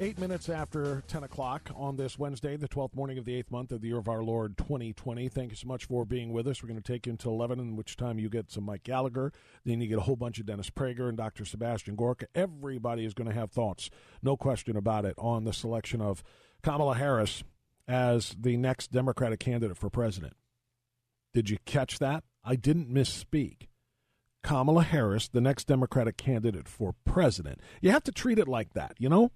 eight minutes after 10 o'clock on this Wednesday, the 12th morning of the eighth month of the year of our Lord 2020. Thank you so much for being with us. We're going to take you until 11, in which time you get some Mike Gallagher. Then you get a whole bunch of Dennis Prager and Dr. Sebastian Gorka. Everybody is going to have thoughts, no question about it, on the selection of Kamala Harris as the next Democratic candidate for president. Did you catch that? I didn't misspeak. Kamala Harris, the next Democratic candidate for president. You have to treat it like that, you know?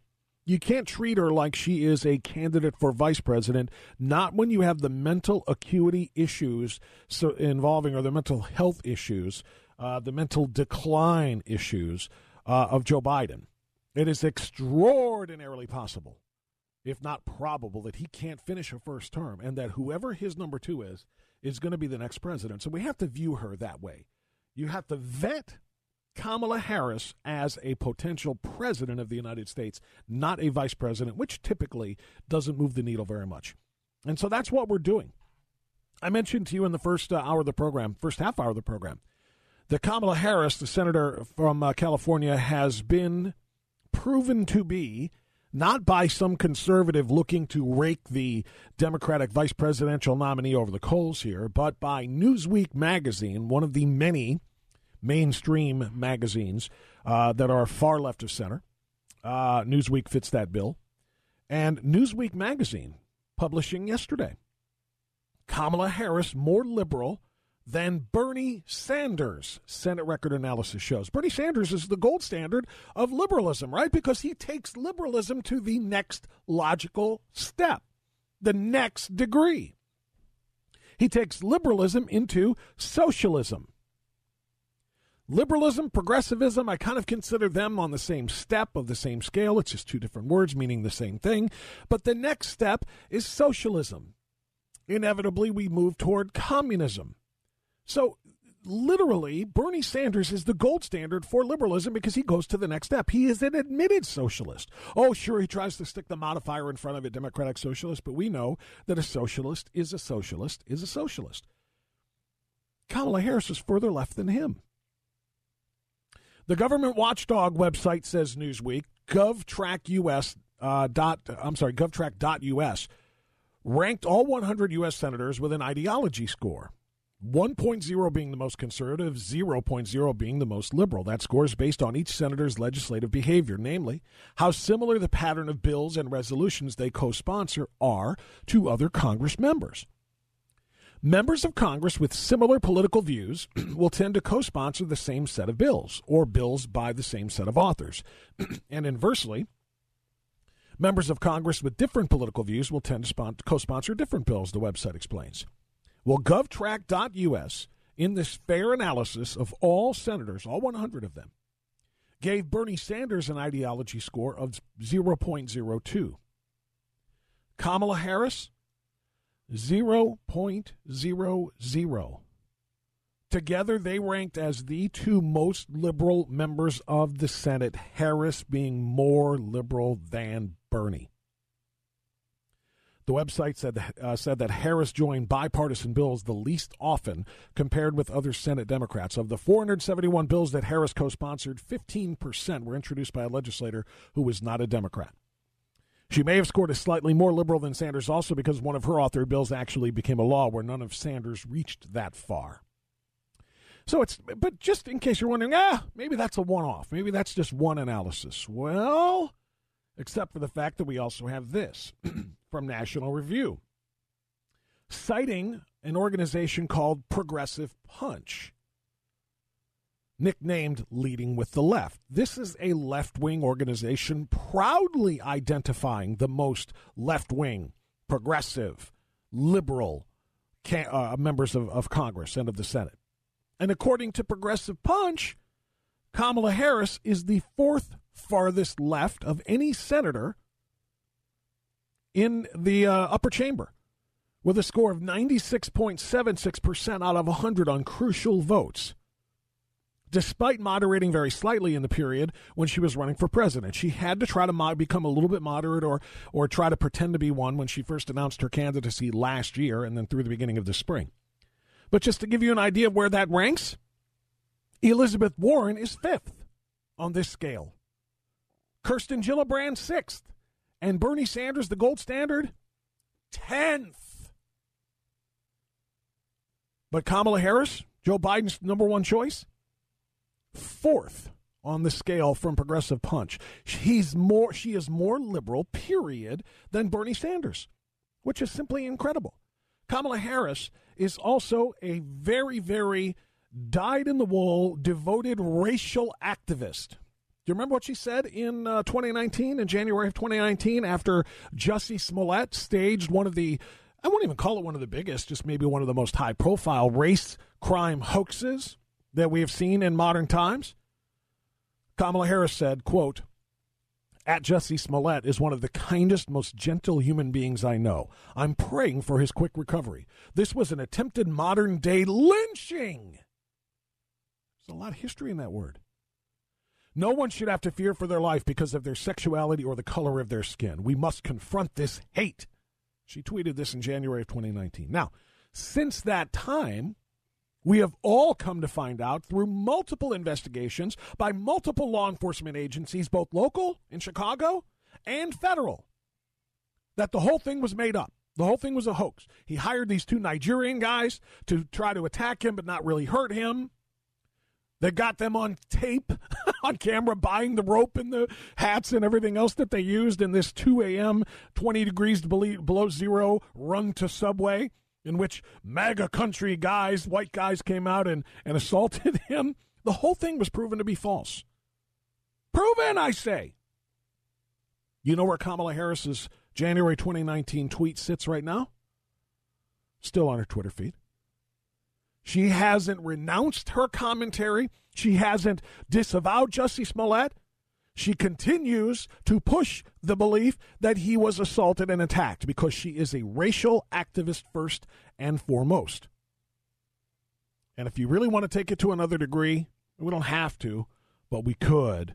You can't treat her like she is a candidate for vice president, not when you have the mental acuity issues so involving or the mental health issues, uh, the mental decline issues uh, of Joe Biden. It is extraordinarily possible, if not probable, that he can't finish a first term and that whoever his number two is, is going to be the next president. So we have to view her that way. You have to vet Kamala Harris as a potential president of the United States, not a vice president, which typically doesn't move the needle very much. And so that's what we're doing. I mentioned to you in the first uh, hour of the program, first half hour of the program, that Kamala Harris, the senator from uh, California, has been proven to be not by some conservative looking to rake the Democratic vice presidential nominee over the coals here, but by Newsweek magazine, one of the many mainstream magazines uh, that are far left of center. Uh, Newsweek fits that bill. And Newsweek magazine publishing yesterday Kamala Harris more liberal than Bernie Sanders, Senate record analysis shows. Bernie Sanders is the gold standard of liberalism, right? Because he takes liberalism to the next logical step, the next degree. He takes liberalism into socialism. Liberalism, progressivism, I kind of consider them on the same step of the same scale. It's just two different words meaning the same thing. But the next step is socialism. Inevitably, we move toward communism. So, literally, Bernie Sanders is the gold standard for liberalism because he goes to the next step. He is an admitted socialist. Oh, sure, he tries to stick the modifier in front of it, democratic socialist, but we know that a socialist is a socialist is a socialist. Kamala Harris is further left than him. The government watchdog website says Newsweek, GovTrackUS uh, dot I'm sorry, GovTrack.us ranked all 100 U.S. senators with an ideology score. 1.0 being the most conservative, 0.0 being the most liberal. That score is based on each senator's legislative behavior, namely, how similar the pattern of bills and resolutions they co sponsor are to other Congress members. Members of Congress with similar political views will tend to co sponsor the same set of bills or bills by the same set of authors. and inversely, members of Congress with different political views will tend to co sponsor different bills, the website explains. Well, GovTrack.us, in this fair analysis of all senators, all 100 of them, gave Bernie Sanders an ideology score of 0.02. Kamala Harris, 0.00. Together, they ranked as the two most liberal members of the Senate, Harris being more liberal than Bernie. The website said, uh, said that Harris joined bipartisan bills the least often compared with other Senate Democrats. Of the 471 bills that Harris co sponsored, 15% were introduced by a legislator who was not a Democrat. She may have scored a slightly more liberal than Sanders also because one of her authored bills actually became a law where none of Sanders reached that far. So it's, but just in case you're wondering, ah, maybe that's a one off. Maybe that's just one analysis. Well, except for the fact that we also have this from National Review, citing an organization called Progressive Punch, nicknamed Leading with the Left. This is a left wing organization proudly identifying the most left wing, progressive, liberal uh, members of, of Congress and of the Senate. And according to Progressive Punch, Kamala Harris is the fourth farthest left of any senator in the uh, upper chamber with a score of 96.76% out of 100 on crucial votes. Despite moderating very slightly in the period when she was running for president, she had to try to mo- become a little bit moderate or, or try to pretend to be one when she first announced her candidacy last year and then through the beginning of the spring. But just to give you an idea of where that ranks, Elizabeth Warren is fifth on this scale. Kirsten Gillibrand, sixth. And Bernie Sanders, the gold standard, 10th. But Kamala Harris, Joe Biden's number one choice, fourth on the scale from Progressive Punch. He's more, she is more liberal, period, than Bernie Sanders, which is simply incredible. Kamala Harris is also a very, very dyed in the wool, devoted racial activist. Do you remember what she said in uh, 2019, in January of 2019, after Jussie Smollett staged one of the, I won't even call it one of the biggest, just maybe one of the most high profile race crime hoaxes that we have seen in modern times? Kamala Harris said, quote, at Jussie Smollett is one of the kindest, most gentle human beings I know. I'm praying for his quick recovery. This was an attempted modern day lynching. There's a lot of history in that word. No one should have to fear for their life because of their sexuality or the color of their skin. We must confront this hate. She tweeted this in January of 2019. Now, since that time, we have all come to find out through multiple investigations by multiple law enforcement agencies, both local in Chicago and federal, that the whole thing was made up. The whole thing was a hoax. He hired these two Nigerian guys to try to attack him but not really hurt him. They got them on tape, on camera, buying the rope and the hats and everything else that they used in this 2 a.m., 20 degrees below zero run to Subway, in which MAGA country guys, white guys, came out and, and assaulted him. The whole thing was proven to be false. Proven, I say. You know where Kamala Harris's January 2019 tweet sits right now? Still on her Twitter feed. She hasn't renounced her commentary. She hasn't disavowed Jussie Smollett. She continues to push the belief that he was assaulted and attacked because she is a racial activist first and foremost. And if you really want to take it to another degree, we don't have to, but we could.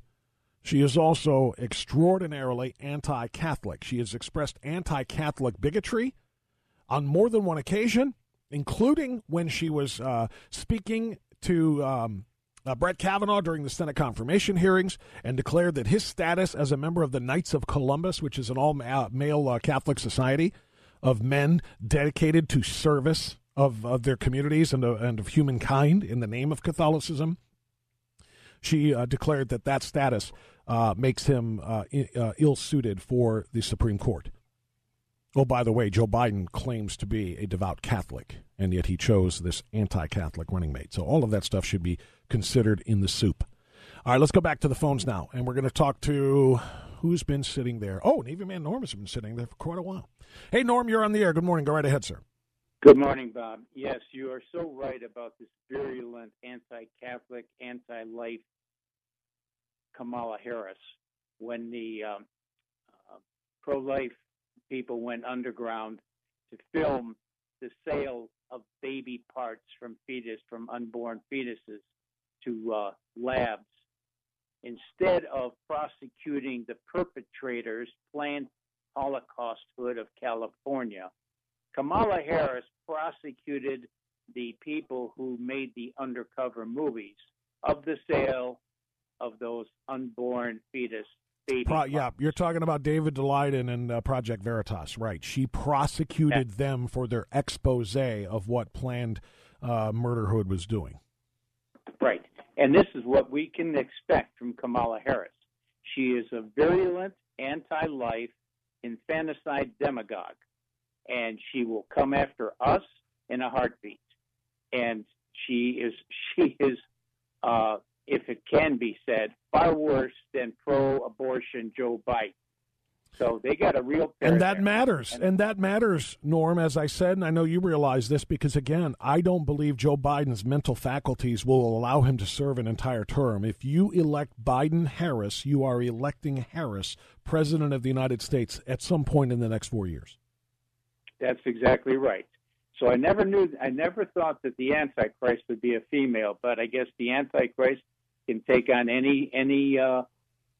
She is also extraordinarily anti Catholic. She has expressed anti Catholic bigotry on more than one occasion including when she was uh, speaking to um, uh, Brett Kavanaugh during the Senate confirmation hearings and declared that his status as a member of the Knights of Columbus, which is an all male uh, Catholic society of men dedicated to service of, of their communities and, and of humankind in the name of Catholicism, she uh, declared that that status uh, makes him uh, ill suited for the Supreme Court. Oh, by the way, Joe Biden claims to be a devout Catholic, and yet he chose this anti Catholic running mate. So all of that stuff should be considered in the soup. All right, let's go back to the phones now, and we're going to talk to who's been sitting there. Oh, Navy man Norm has been sitting there for quite a while. Hey, Norm, you're on the air. Good morning. Go right ahead, sir. Good morning, Bob. Yes, you are so right about this virulent anti Catholic, anti life Kamala Harris. When the um, uh, pro life people went underground to film the sale of baby parts from fetus from unborn fetuses to uh, labs. Instead of prosecuting the perpetrators, Planned Holocaust hood of California. Kamala Harris prosecuted the people who made the undercover movies of the sale of those unborn fetus baby. Pro, yeah, you're talking about David Daleiden and uh, Project Veritas, right? She prosecuted yeah. them for their expose of what planned uh, Murderhood was doing. Right, and this is what we can expect from Kamala Harris. She is a virulent, anti-life, infanticide demagogue, and she will come after us in a heartbeat. And she is she is uh, if it can be said, far worse than pro-abortion Joe Biden. So they got a real and that matters, and, and that matters, Norm. As I said, and I know you realize this because again, I don't believe Joe Biden's mental faculties will allow him to serve an entire term. If you elect Biden Harris, you are electing Harris president of the United States at some point in the next four years. That's exactly right. So I never knew, I never thought that the Antichrist would be a female, but I guess the Antichrist can take on any any uh,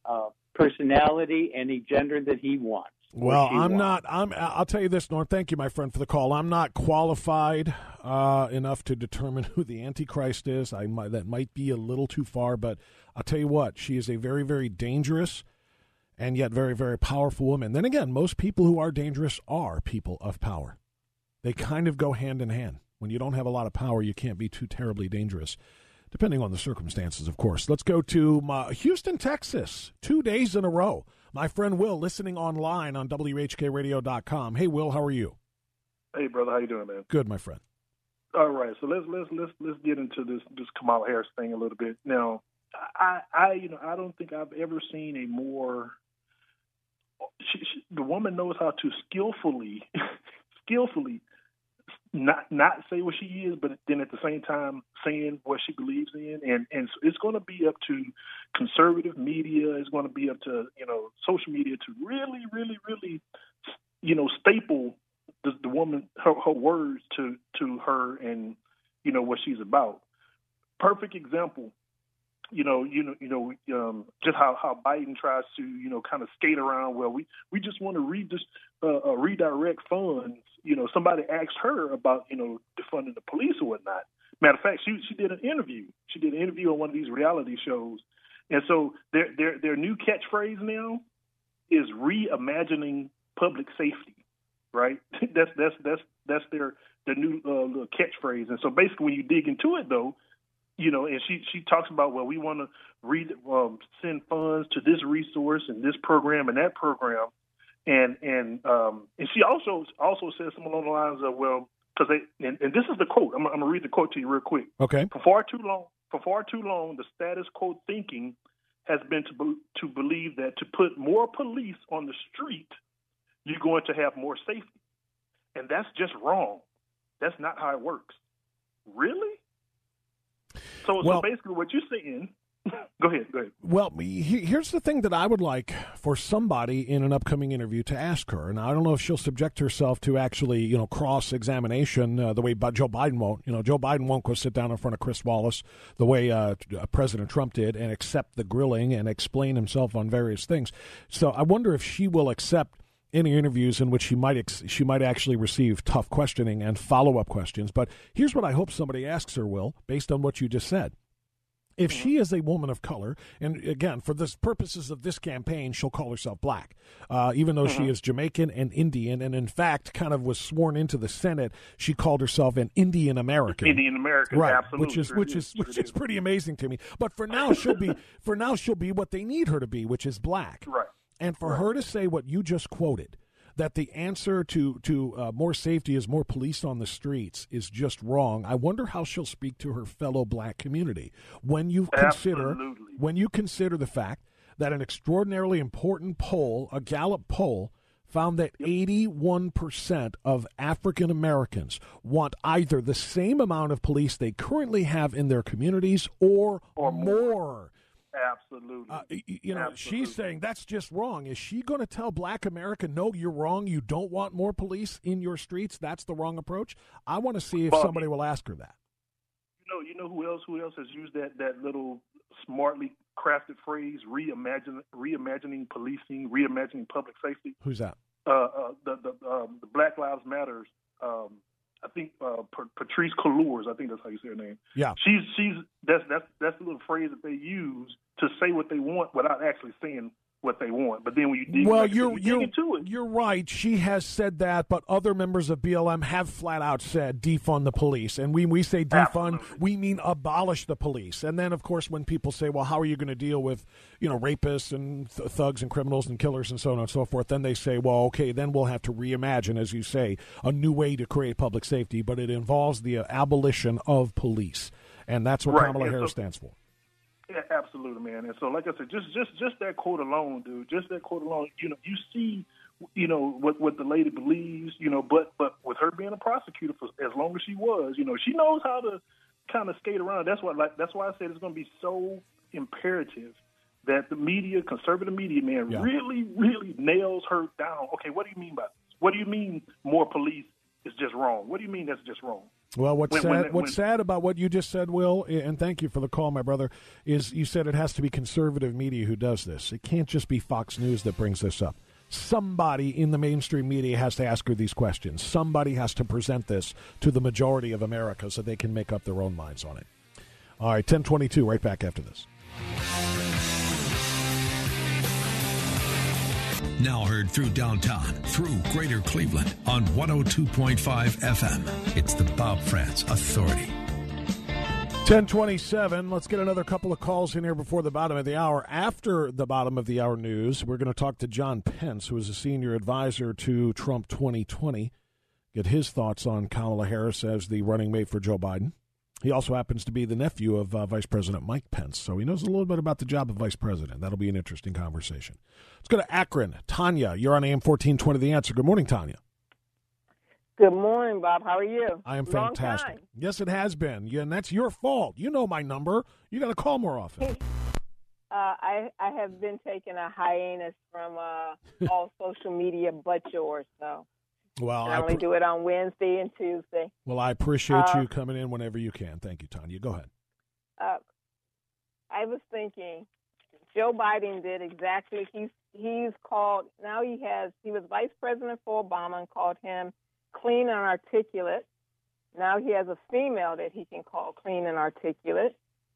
uh, personality, any gender that he wants. Well, I'm wants. not. I'm. I'll tell you this, Norm. Thank you, my friend, for the call. I'm not qualified uh, enough to determine who the Antichrist is. I might, that might be a little too far, but I'll tell you what. She is a very, very dangerous and yet very, very powerful woman. Then again, most people who are dangerous are people of power. They kind of go hand in hand. When you don't have a lot of power, you can't be too terribly dangerous depending on the circumstances, of course. Let's go to uh, Houston, Texas, two days in a row. My friend Will, listening online on WHKRadio.com. Hey, Will, how are you? Hey, brother, how you doing, man? Good, my friend. All right, so let's let's let's let's get into this this Kamala Harris thing a little bit. Now, I I you know I don't think I've ever seen a more she, she, the woman knows how to skillfully skillfully not not say what she is, but then at the same time saying what she believes in, and and so it's going to be up to conservative media. It's going to be up to you know social media to really, really, really, you know, staple the, the woman her, her words to to her and you know what she's about. Perfect example you know, you know, you know, um, just how how Biden tries to, you know, kind of skate around. Well, we we just want to read this, uh, uh, redirect funds. You know, somebody asked her about, you know, defunding the police or whatnot. Matter of fact, she she did an interview. She did an interview on one of these reality shows, and so their their their new catchphrase now is reimagining public safety. Right? that's that's that's that's their their new uh, little catchphrase. And so basically, when you dig into it, though you know, and she she talks about well, we want to read um, send funds to this resource and this program and that program, and and um, and she also also says something along the lines of well, because they and, and, this is the quote. I'm, I'm, gonna read the quote to you real quick. Okay. For far too long, for far too long, the status quo thinking has been to be, to believe that to put more police on the street, you're going to have more safety, and that's just wrong. That's not how it works. Really? So, well, so basically, what you're saying. go ahead. Go ahead. Well, here's the thing that I would like for somebody in an upcoming interview to ask her, and I don't know if she'll subject herself to actually, you know, cross examination uh, the way Joe Biden won't. You know, Joe Biden won't go sit down in front of Chris Wallace the way uh, uh, President Trump did and accept the grilling and explain himself on various things. So I wonder if she will accept any interviews in which she might ex- she might actually receive tough questioning and follow up questions. But here's what I hope somebody asks her, Will, based on what you just said. If she is a woman of color, and again, for the purposes of this campaign, she'll call herself black, uh, even though mm-hmm. she is Jamaican and Indian, and in fact, kind of was sworn into the Senate, she called herself an Indian American. Indian American, right? Absolutely. Which is which is which is pretty amazing to me. But for now, she'll be for now she'll be what they need her to be, which is black. Right. And for right. her to say what you just quoted, that the answer to to uh, more safety is more police on the streets is just wrong. I wonder how she'll speak to her fellow black community when you consider when you consider the fact that an extraordinarily important poll, a Gallup poll, found that 81% of African Americans want either the same amount of police they currently have in their communities or, or more. more. Absolutely. Uh, you know, Absolutely. she's saying that's just wrong. Is she going to tell Black America, no, you're wrong. You don't want more police in your streets. That's the wrong approach. I want to see if somebody will ask her that. You know, you know who else? Who else has used that that little smartly crafted phrase, reimagine, reimagining policing, reimagining public safety? Who's that? uh, uh, the the, um, the Black Lives Matters. Um, I think uh, Patrisse Cullors. I think that's how you say her name. Yeah, she's she's that's that's that's the little phrase that they use to say what they want without actually saying what they want. But then when you dig, well, you're you you're, you're right. She has said that, but other members of BLM have flat out said defund the police. And when we say defund, Absolutely. we mean abolish the police. And then, of course, when people say, "Well, how are you going to deal with you know rapists and th- thugs and criminals and killers and so on and so forth?" Then they say, "Well, okay, then we'll have to reimagine, as you say, a new way to create public safety, but it involves the uh, abolition of police." And that's what Right, Kamala and Harris so- stands for. Yeah, absolutely, man. And so, like I said, just just just that quote alone, dude. Just that quote alone. You know, you see, you know what what the lady believes. You know, but but with her being a prosecutor for as long as she was, you know, she knows how to kind of skate around. That's why like that's why I said it's going to be so imperative that the media, conservative media, man, Yeah. really really nails her down. Okay, what do you mean by this? What do you mean more police is just wrong? What do you mean that's just wrong? Well, what's When- sad, when- what's when- sad about what you just said, Will, and thank you for the call, my brother, is you said it has to be conservative media who does this. It can't just be Fox News that brings this up. Somebody in the mainstream media has to ask her these questions. Somebody has to present this to the majority of America so they can make up their own minds on it. All right, 1022, right back after this. Now heard through downtown, through greater Cleveland on 102.5 FM. It's the Bob Frantz Authority. 1027. Let's get another couple of calls in here before the bottom of the hour. After the bottom of the hour news, we're going to talk to John Pence, who is a senior advisor to Trump 2020, get his thoughts on Kamala Harris as the running mate for Joe Biden. He also happens to be the nephew of uh, Vice President Mike Pence, so he knows a little bit about the job of vice president. That'll be an interesting conversation. Let's go to Akron. Tanya, you're on AM 1420 The Answer. Good morning, Tanya. Good morning, Bob. How are you? I am Long fantastic. time. Yes, it has been. Yeah, and that's your fault. You know my number. You got to call more often. Uh, I I have been taking a hiatus from uh, all social media but yours, so Well, I I only pr- do it on Wednesday and Tuesday. well, I appreciate Uh, you coming in whenever you can. Thank you, Tanya. Go ahead. Uh, I was thinking, Joe Biden did exactly. He's he's called now. He has he was vice president for Obama and called him clean and articulate. Now he has a female that he can call clean and articulate.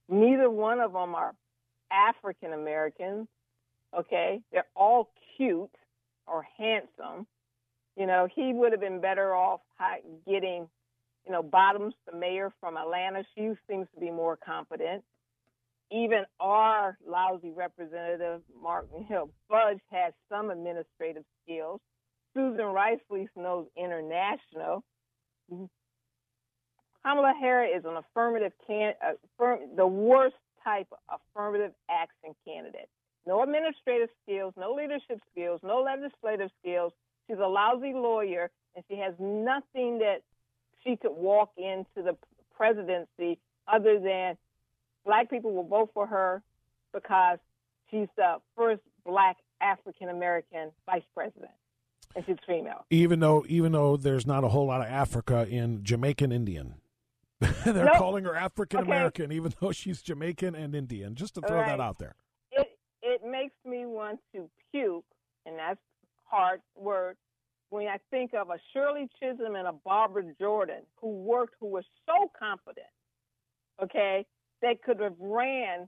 Neither one of them are African Americans. Okay, they're all cute or handsome. You know, he would have been better off getting, you know, Bottoms, the mayor from Atlanta. She seems to be more competent. Even our lousy representative, Marcia L. Fudge, has some administrative skills. Susan Rice knows international. Kamala Harris is an affirmative can, uh, firm, the worst type of affirmative action candidate. No administrative skills, no leadership skills, no legislative skills. She's a lousy lawyer, and she has nothing that she could walk into the presidency other than black people will vote for her because she's the first black African American vice president, and she's female. Even though, even though there's not a whole lot of Africa in Jamaican Indian, they're Nope. calling her African American, even though she's Jamaican and Indian. Just to throw Right. that out there. It it makes me want to puke, and that's hard word. When I think of a Shirley Chisholm and a Barbara Jordan who worked, who was so competent, okay, they could have ran,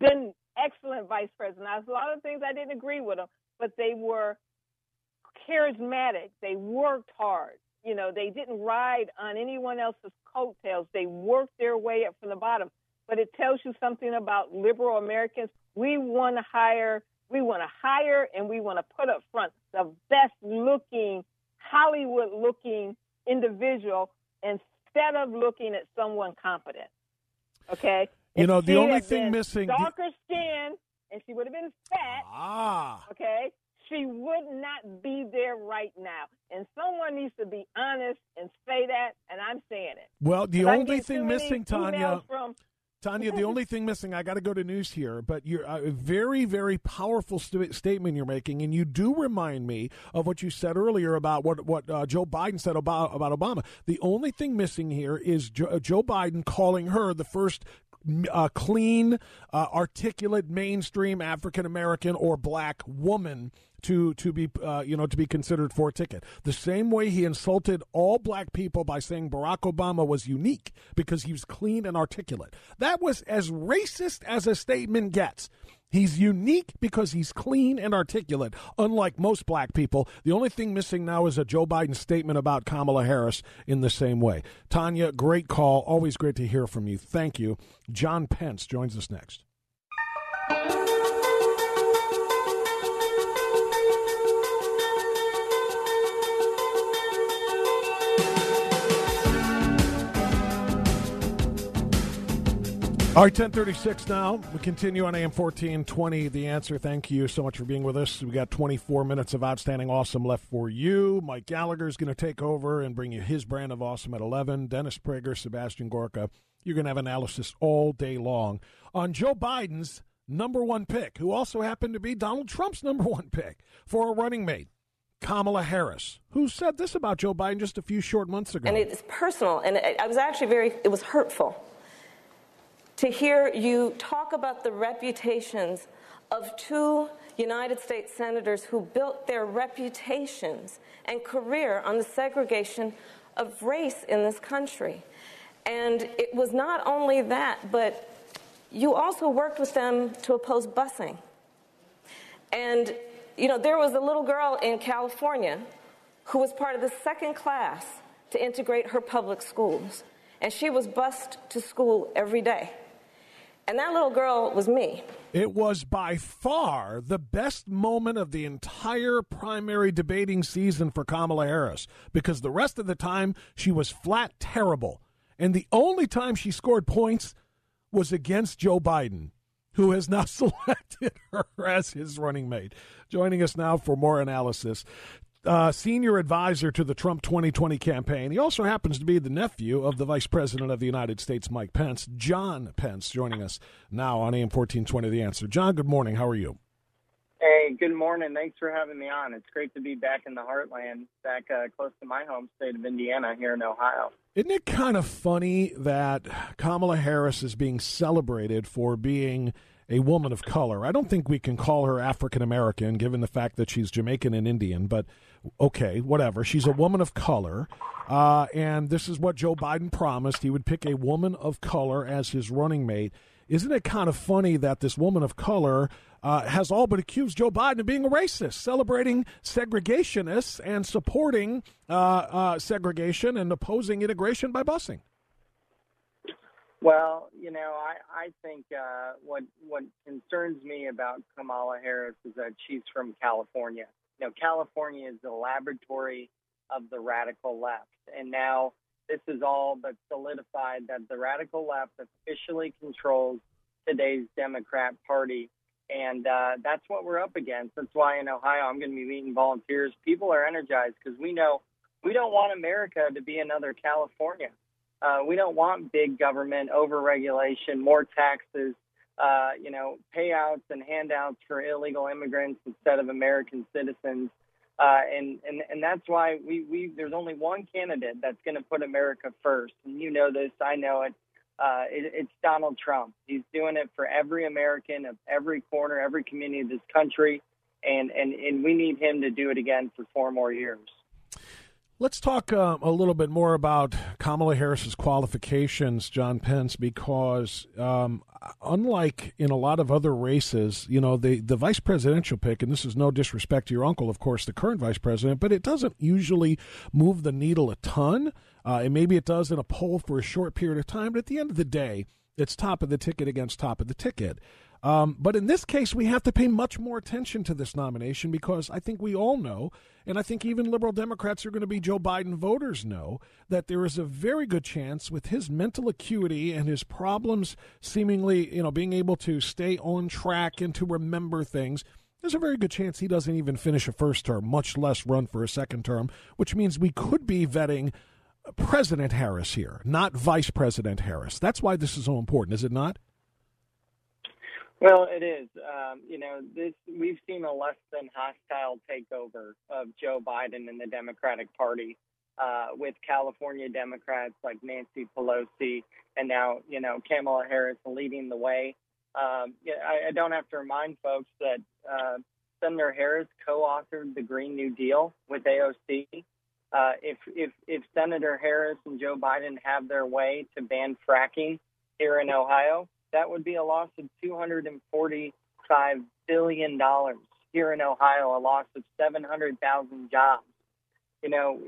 been excellent vice president. There's a lot of things I didn't agree with them, but they were charismatic. They worked hard. You know, they didn't ride on anyone else's coattails. They worked their way up from the bottom. But it tells you something about liberal Americans. We want to hire, we want to hire, and we want to put up front the best looking, Hollywood looking individual instead of looking at someone competent. Okay. You If know, the only thing missing- darker skin, and she would have been fat Ah, okay? She would not be there right now. And someone needs to be honest and say that, and I'm saying it. well, the only thing missing, Tanya. From, Tanya, the only thing missing, I got to go to news here, but you're a very, very powerful st- statement you're making, and you do remind me of what you said earlier about what what uh, Joe Biden said about about Obama. The only thing missing here is jo- uh, Joe Biden calling her the first. Uh, clean, uh, articulate, mainstream African American or black woman to to be uh, you know to be considered for a ticket. The same way he insulted all black people by saying Barack Obama was unique because he was clean and articulate. That was as racist as a statement gets. He's unique because he's clean and articulate, unlike most black people. The only thing missing now is a Joe Biden statement about Kamala Harris in the same way. Tanya, great call. Always great to hear from you. Thank you. John Pence joins us next. All right, 1036 now. We continue on AM 1420. The answer. Thank you so much for being with us. We got 24 minutes of outstanding awesome left for you. Mike Gallagher is going to take over and bring you his brand of awesome at 11. Dennis Prager, Sebastian Gorka. You're going to have analysis all day long on Joe Biden's number one pick, who also happened to be Donald Trump's number one pick for a running mate. Kamala Harris, who said this about Joe Biden just a few short months ago. And it's personal, and I was actually very, it was hurtful to hear you talk about the reputations of two United States senators who built their reputations and career on the segregation of race in this country. And it was not only that, but you also worked with them to oppose busing. And, you know, there was a little girl in California who was part of the second class to integrate her public schools. And she was bused to school every day. And that little girl was me. It was by far the best moment of the entire primary debating season for Kamala Harris because the rest of the time she was flat terrible. And the only time she scored points was against Joe Biden, who has now selected her as his running mate. Joining us now for more analysis, uh, senior advisor to the Trump 2020 campaign. He also happens to be the nephew of the Vice President of the United States, Mike Pence. John Pence joining us now on AM 1420 The Answer. John, good morning. How are you? Hey, good morning. Thanks for having me on. It's great to be back in the heartland, back uh, close to my home state of Indiana here in Ohio. Isn't it kind of funny that Kamala Harris is being celebrated for being a woman of color? I don't think we can call her African American given the fact that she's Jamaican and Indian, but okay, whatever. She's a woman of color. Uh, and this is what Joe Biden promised. He would pick a woman of color as his running mate. Isn't it kind of funny that this woman of color uh, has all but accused Joe Biden of being a racist, celebrating segregationists and supporting uh, uh segregation and opposing integration by busing? Well, you know, I, I think uh, what what concerns me about Kamala Harris is that she's from California you know, California is the laboratory of the radical left. And now this is all but solidified that the radical left officially controls today's Democrat Party. And uh, that's what we're up against. That's why in Ohio, I'm going to be meeting volunteers. People are energized because we know we don't want America to be another California. Uh, we don't want big government, overregulation, more taxes, uh, you know, payouts and handouts for illegal immigrants instead of American citizens. Uh, and, and, and that's why we, we, there's only one candidate that's going to put America first. And you know this, I know it. Uh, it. It's Donald Trump. He's doing it for every American of every corner, every community of this country. And, and, and we need him to do it again for four more years. Let's talk uh, a little bit more about Kamala Harris's qualifications, John Pence, because um, unlike in a lot of other races, you know, the, the vice presidential pick, and this is no disrespect to your uncle, of course, the current vice president, but it doesn't usually move the needle a ton. Uh, and maybe it does in a poll for a short period of time, but at the end of the day, it's top of the ticket against top of the ticket. Um, but in this case, we have to pay much more attention to this nomination because I think we all know, and I think even liberal Democrats who are going to be Joe Biden voters know, that there is a very good chance with his mental acuity and his problems seemingly, you know, being able to stay on track and to remember things. There's a very good chance he doesn't even finish a first term, much less run for a second term, which means we could be vetting President Harris here, not Vice President Harris. That's why this is so important, is it not? Well, it is. Um, you know, this we've seen a less than hostile takeover of Joe Biden and the Democratic Party uh, with California Democrats like Nancy Pelosi and now you know Kamala Harris leading the way. Um, I, I don't have to remind folks that uh, Senator Harris co-authored the Green New Deal with AOC. Uh, if if if Senator Harris and Joe Biden have their way to ban fracking here in Ohio, that would be a loss of 245 billion dollars here in Ohio, a loss of 700,000 jobs. You know,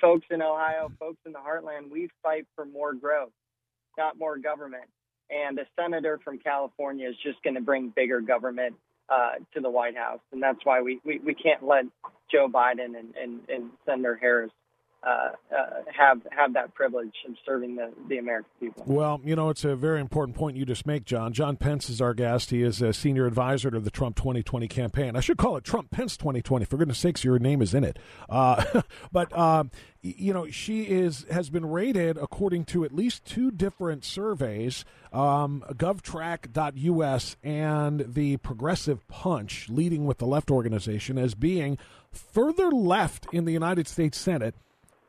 folks in Ohio, folks in the heartland, we fight for more growth, not more government. And a senator from California is just going to bring bigger government uh, to the White House, and that's why we, we, we can't let Joe Biden and, and, and Senator Harris uh, uh, have have that privilege of serving the, the American people. Well, you know, it's a very important point you just make, John. John Pence is our guest. He is a senior advisor to the Trump 2020 campaign. I should call it Trump Pence 2020. For goodness sakes, your name is in it. Uh, but uh, you know, she is has been rated according to at least two different surveys, um, GovTrack.us and the Progressive Punch, leading with the left organization, as being further left in the United States Senate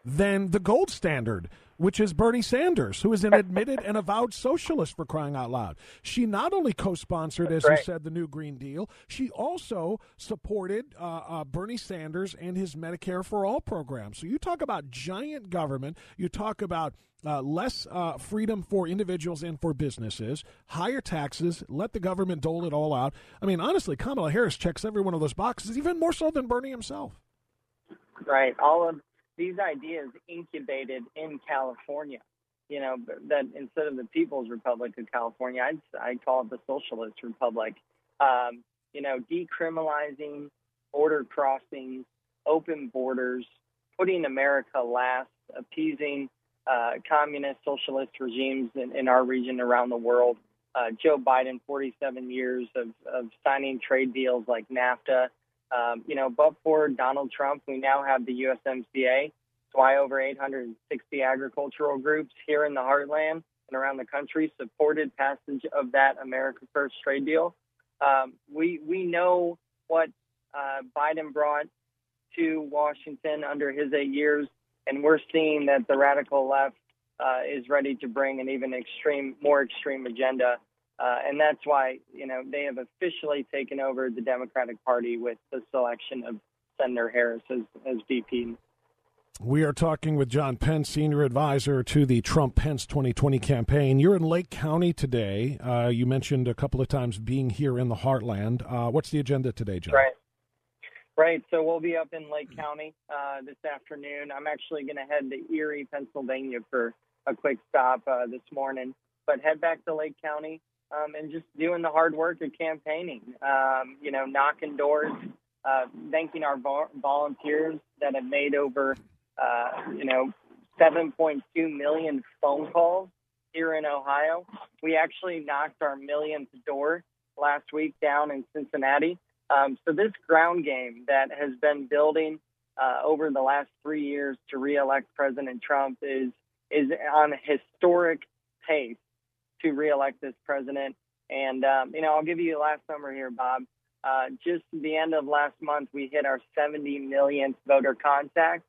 than the gold standard, which is Bernie Sanders, who is an admitted and avowed socialist for crying out loud. She not only co sponsored, as right. you said, the new Green Deal, she also supported uh, uh, Bernie Sanders and his Medicare for All program. So you talk about giant government, you talk about uh, less uh, freedom for individuals and for businesses, higher taxes, let the government dole it all out. I mean, honestly, Kamala Harris checks every one of those boxes, even more so than Bernie himself. Right. All of these ideas incubated in California. You know, that instead of the People's Republic of California, I'd, I call it the Socialist Republic. Um, you know, decriminalizing border crossings, open borders, putting America last, appeasing uh, communist socialist regimes in, in, our region around the world. Uh, Joe Biden, 47 years of, of signing trade deals like NAFTA, um, you know, but for Donald Trump, we now have the USMCA. It's why over 860 agricultural groups here in the heartland and around the country supported passage of that America First trade deal. Um, we we know what uh, Biden brought to Washington under his eight years, and we're seeing that the radical left uh, is ready to bring an even extreme, more extreme agenda uh, and that's why, you know, they have officially taken over the Democratic Party with the selection of Senator Harris as, as VP. We are talking with John Pence, senior advisor to the Trump Pence 2020 campaign. You're in Lake County today. Uh, you mentioned a couple of times being here in the heartland. Uh, what's the agenda today, John? Right. Right. So we'll be up in Lake County uh, this afternoon. I'm actually going to head to Erie, Pennsylvania for a quick stop uh, this morning, but head back to Lake County um, and just doing the hard work of campaigning. Um, you know, knocking doors, uh, thanking our vo- volunteers that have made over, uh, you know, 7.2 million phone calls here in Ohio. We actually knocked our millionth door last week down in Cincinnati. Um, so this ground game that has been building uh, over the last three years to reelect President Trump is is on a historic pace to reelect this president. And, um, you know, I'll give you last number here, Bob. Uh, just the end of last month, we hit our 70 millionth voter contact.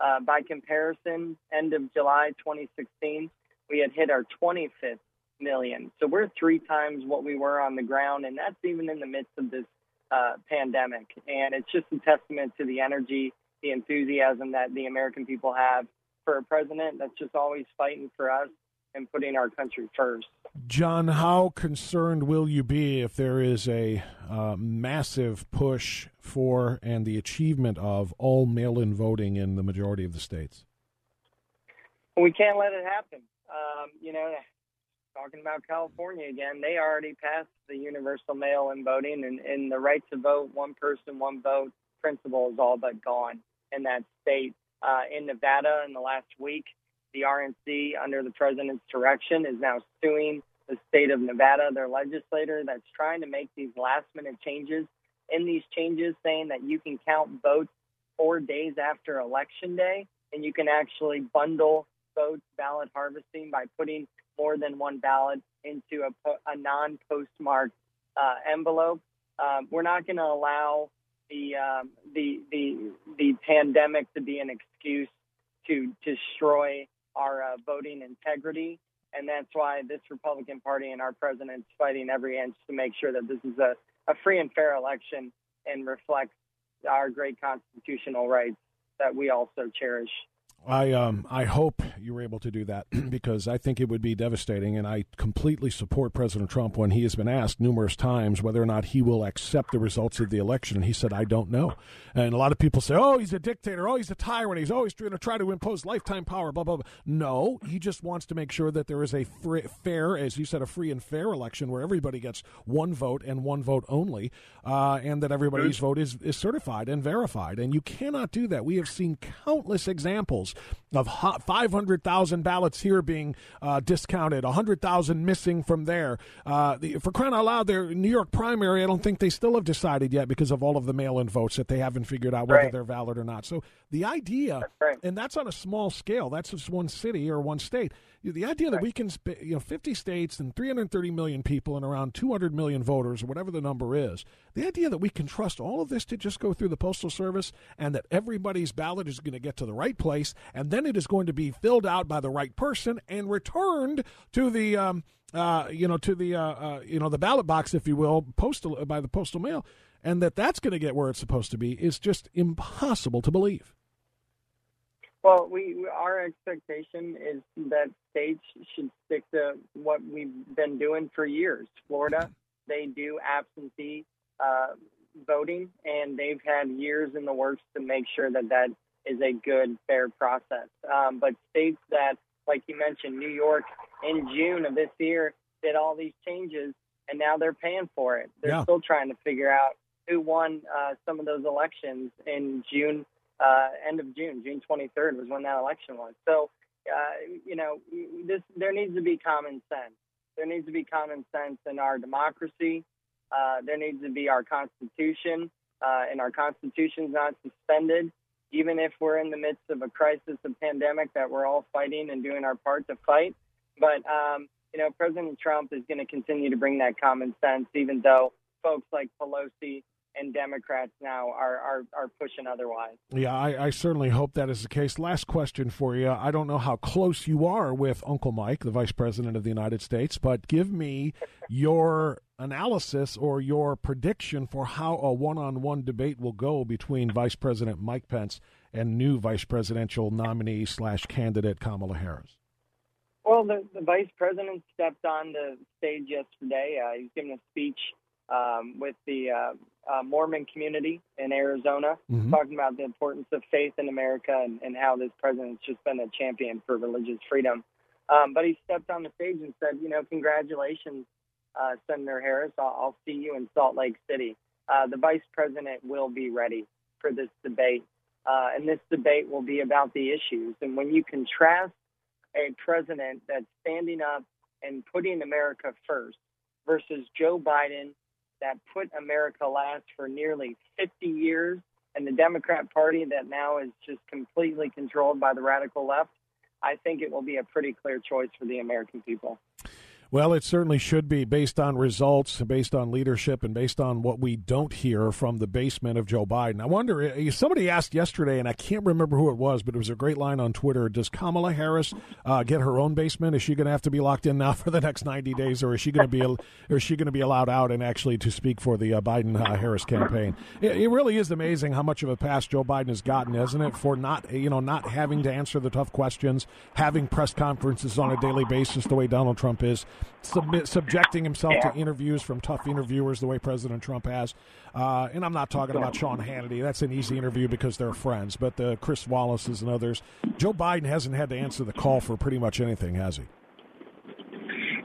Uh, by comparison, end of July 2016, we had hit our 25th million. So we're three times what we were on the ground, and that's even in the midst of this uh, pandemic. And it's just a testament to the energy, the enthusiasm that the American people have for a president that's just always fighting for us and putting our country first. John, how concerned will you be if there is a uh, massive push for and the achievement of all mail in voting in the majority of the states? We can't let it happen. Um, you know, talking about California again, they already passed the universal mail in voting, and, and the right to vote, one person, one vote principle is all but gone in that state. Uh, in Nevada, in the last week, the RNC, under the president's direction, is now suing the state of Nevada, their legislator, that's trying to make these last minute changes. In these changes, saying that you can count votes four days after election day, and you can actually bundle votes, ballot harvesting, by putting more than one ballot into a, a non postmarked uh, envelope. Um, we're not going to allow the, um, the the the pandemic to be an excuse to destroy our uh, voting integrity. And that's why this Republican Party and our president's fighting every inch to make sure that this is a, a free and fair election and reflects our great constitutional rights that we also cherish. I um I hope you were able to do that because I think it would be devastating, and I completely support President Trump when he has been asked numerous times whether or not he will accept the results of the election, and he said, "I don't know." And a lot of people say, "Oh, he's a dictator. Oh, he's a tyrant. He's always trying to try to impose lifetime power." Blah blah blah. No, he just wants to make sure that there is a free, fair, as you said, a free and fair election where everybody gets one vote and one vote only, uh, and that everybody's vote is is certified and verified. And you cannot do that. We have seen countless examples of 500,000 ballots here being uh, discounted, 100,000 missing from there. Uh, the, for crying out loud, their New York primary, I don't think they still have decided yet because of all of the mail in votes that they haven't figured out whether right. they're valid or not. So the idea, that's right. and that's on a small scale, that's just one city or one state. The idea that we can, you know, 50 states and 330 million people and around 200 million voters, or whatever the number is, the idea that we can trust all of this to just go through the Postal Service and that everybody's ballot is going to get to the right place and then it is going to be filled out by the right person and returned to the, um, uh, you know, to the, uh, uh, you know, the ballot box, if you will, postal by the postal mail, and that that's going to get where it's supposed to be is just impossible to believe. Well, we our expectation is that states should stick to what we've been doing for years. Florida, they do absentee uh, voting, and they've had years in the works to make sure that that is a good, fair process. Um, but states that, like you mentioned, New York in June of this year did all these changes, and now they're paying for it. They're yeah. still trying to figure out who won uh, some of those elections in June uh, end of June, June 23rd was when that election was. So, uh, you know, this there needs to be common sense. There needs to be common sense in our democracy. Uh, there needs to be our Constitution, uh, and our Constitution's not suspended, even if we're in the midst of a crisis, a pandemic that we're all fighting and doing our part to fight. But um, you know, President Trump is going to continue to bring that common sense, even though folks like Pelosi and Democrats now are, are, are pushing otherwise. Yeah, I, I, certainly hope that is the case. Last question for you. I don't know how close you are with Uncle Mike, the Vice President of the United States, but give me your analysis or your prediction for how a one on one debate will go between Vice President Mike Pence and new Vice Presidential nominee slash candidate Kamala Harris. Well, the, the vice president stepped on the stage yesterday. Uh, he's giving a speech um, with the uh, uh, Mormon community in Arizona, mm-hmm. talking about the importance of faith in America and, and, how this president's just been a champion for religious freedom. Um, but he stepped on the stage and said, you know, congratulations, uh, Senator Harris. I'll, I'll, see you in Salt Lake City. Uh, the vice president will be ready for this debate. Uh, and this debate will be about the issues. And when you contrast a president that's standing up and putting America first versus Joe Biden, that put America last for nearly 50 years, and the Democrat Party that now is just completely controlled by the radical left, I think it will be a pretty clear choice for the American people. Well, it certainly should be based on results, based on leadership, and based on what we don't hear from the basement of Joe Biden. I wonder, eh, somebody asked yesterday, and I can't remember who it was, but it was a great line on Twitter. Does Kamala Harris uh, get her own basement? Is she going to have to be locked in now for the next 90 days, or is she going to be, is she going to be allowed out and actually to speak for the uh, Biden uh, Harris campaign? It, it, really is amazing how much of a pass Joe Biden has gotten, isn't it, for not, you know, not having to answer the tough questions, having press conferences on a daily basis the way Donald Trump is submit, subjecting himself yeah. to interviews from tough interviewers the way President Trump has. Uh, and I'm not talking about Sean Hannity. That's an easy interview because they're friends. But the Chris Wallace's and others, Joe Biden hasn't had to answer the call for pretty much anything, has he?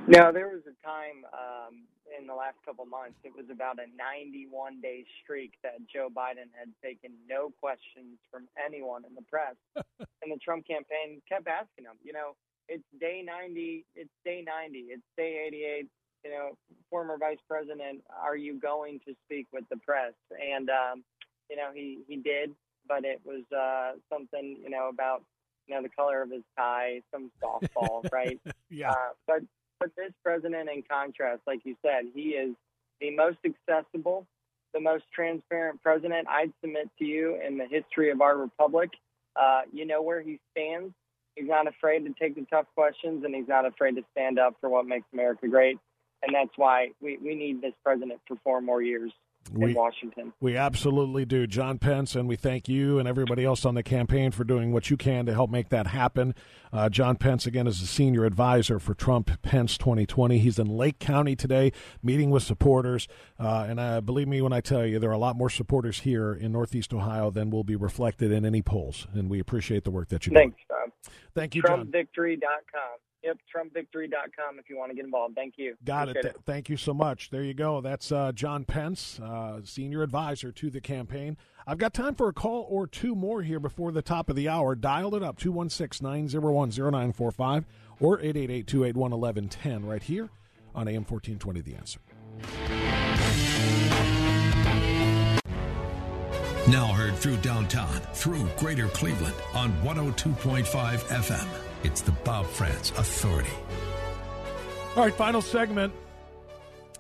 No, there was a time um, in the last couple months. It was about a 91 day streak that Joe Biden had taken no questions from anyone in the press, and the Trump campaign kept asking him. You know, it's day 90, it's day 90, it's day 88. You know, former vice president, are you going to speak with the press? And, um, you know, he, he did, but it was uh, something, you know, about, you know, the color of his tie, some softball, right? Yeah. Uh, but, but this president, in contrast, like you said, he is the most accessible, the most transparent president I'd submit to you in the history of our republic. Uh, you know where he stands. He's not afraid to take the tough questions, and he's not afraid to stand up for what makes America great. And that's why we, we need this president for four more years. We, in Washington. We absolutely do, John Pence, and we thank you and everybody else on the campaign for doing what you can to help make that happen. Uh, John Pence, again, is the senior advisor for Trump Pence 2020. He's in Lake County today, meeting with supporters. Uh, and uh, believe me when I tell you, there are a lot more supporters here in Northeast Ohio than will be reflected in any polls. And we appreciate the work that you do. Thanks, Bob. Thank you, John. TrumpVictory.com. Yep, TrumpVictory.com if you want to get involved. Thank you. Got it. it. Thank you so much. There you go. That's uh, John Pence, uh, senior advisor to the campaign. I've got time for a call or two more here before the top of the hour. Dial it up 216 901 0945 or 888 281 1110 right here on AM 1420 The Answer. Now heard through downtown, through greater Cleveland on 102.5 FM. It's the Bob Frantz Authority. All right, final segment.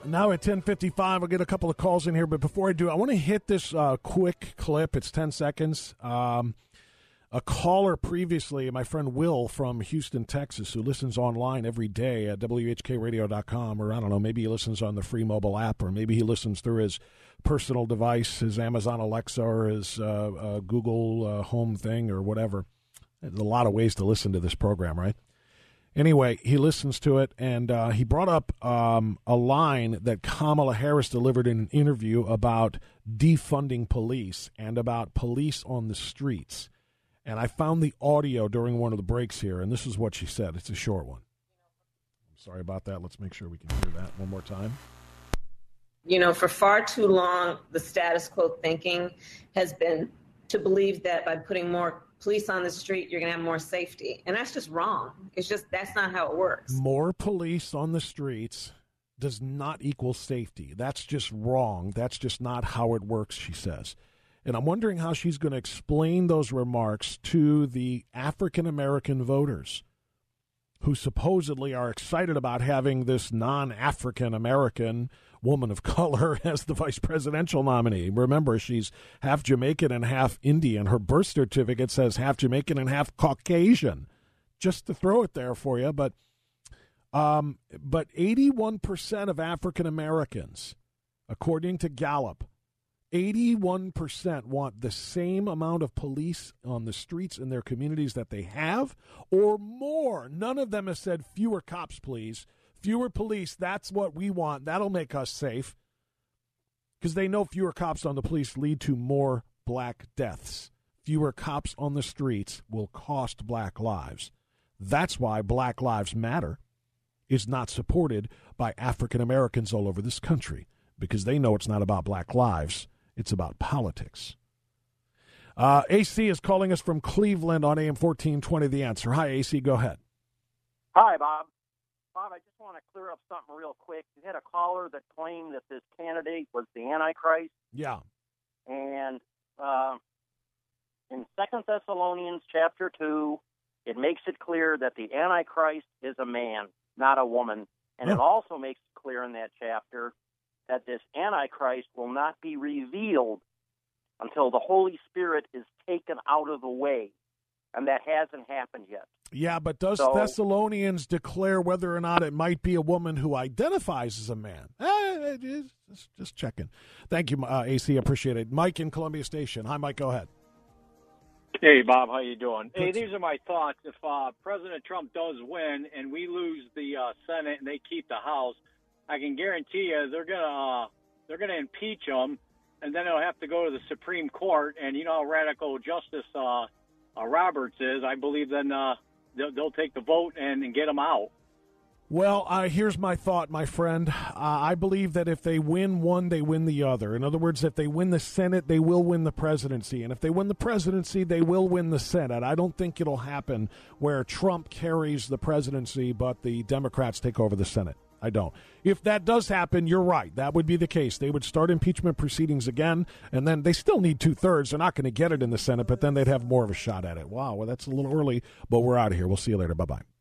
Now at 10:55, I'll get a couple of calls in here, but before I do, I want to hit this uh, quick clip. It's 10 seconds. Um, a caller previously, my friend Will from Houston, Texas, who listens online every day at WHKRadio.com, or I don't know, maybe he listens on the free mobile app, or maybe he listens through his personal device, his Amazon Alexa, or his uh, uh, Google uh, Home thing, or whatever. There's a lot of ways to listen to this program, right? Anyway, he listens to it, and uh, he brought up um, a line that Kamala Harris delivered in an interview about defunding police and about police on the streets. And I found the audio during one of the breaks here, and this is what she said. It's a short one. I'm sorry about that. Let's make sure we can hear that one more time. You know, for far too long, the status quo thinking has been to believe that by putting more police on the street, you're going to have more safety. And that's just wrong. It's just, that's not how it works. More police on the streets does not equal safety. That's just wrong. That's just not how it works, she says. And I'm wondering how she's going to explain those remarks to the African American voters who supposedly are excited about having this non African American woman of color as the vice presidential nominee. Remember, she's half Jamaican and half Indian. Her birth certificate says half Jamaican and half Caucasian. Just to throw it there for you, but um, but 81% of African Americans, according to Gallup, 81% want the same amount of police on the streets in their communities that they have or more. None of them has said fewer cops, please. Fewer police, that's what we want. That'll make us safe. Because they know fewer cops on the police lead to more black deaths. Fewer cops on the streets will cost black lives. That's why Black Lives Matter is not supported by African Americans all over this country because they know it's not about black lives, it's about politics. Uh, AC is calling us from Cleveland on AM 1420. The answer. Hi, AC, go ahead. Hi, Bob. Bob, I just want to clear up something real quick. You had a caller that claimed that this candidate was the Antichrist. Yeah. And uh, in Second Thessalonians chapter two, it makes it clear that the Antichrist is a man, not a woman. And it also makes it clear in that chapter that this Antichrist will not be revealed until the Holy Spirit is taken out of the way. And that hasn't happened yet. Yeah, but does so, Thessalonians declare whether or not it might be a woman who identifies as a man? Eh, just, just checking. Thank you, uh, AC. Appreciate it. Mike in Columbia Station. Hi, Mike. Go ahead. Hey, Bob. How you doing? Hey, these are my thoughts. If uh, President Trump does win and we lose the uh, Senate and they keep the House, I can guarantee you they're gonna uh, they're gonna impeach him, and then they'll have to go to the Supreme Court. And you know how radical Justice uh, Roberts is. I believe then uh, they'll, they'll take the vote and, and get them out. Well, uh, here's my thought, my friend. Uh, I believe that if they win one, they win the other. In other words, if they win the Senate, they will win the presidency. And if they win the presidency, they will win the Senate. I don't think it'll happen where Trump carries the presidency, but the Democrats take over the Senate. I don't. If that does happen, you're right. That would be the case. They would start impeachment proceedings again, and then they still need two thirds. They're not going to get it in the Senate, but then they'd have more of a shot at it. Wow, well, that's a little early, but we're out of here. We'll see you later. Bye bye.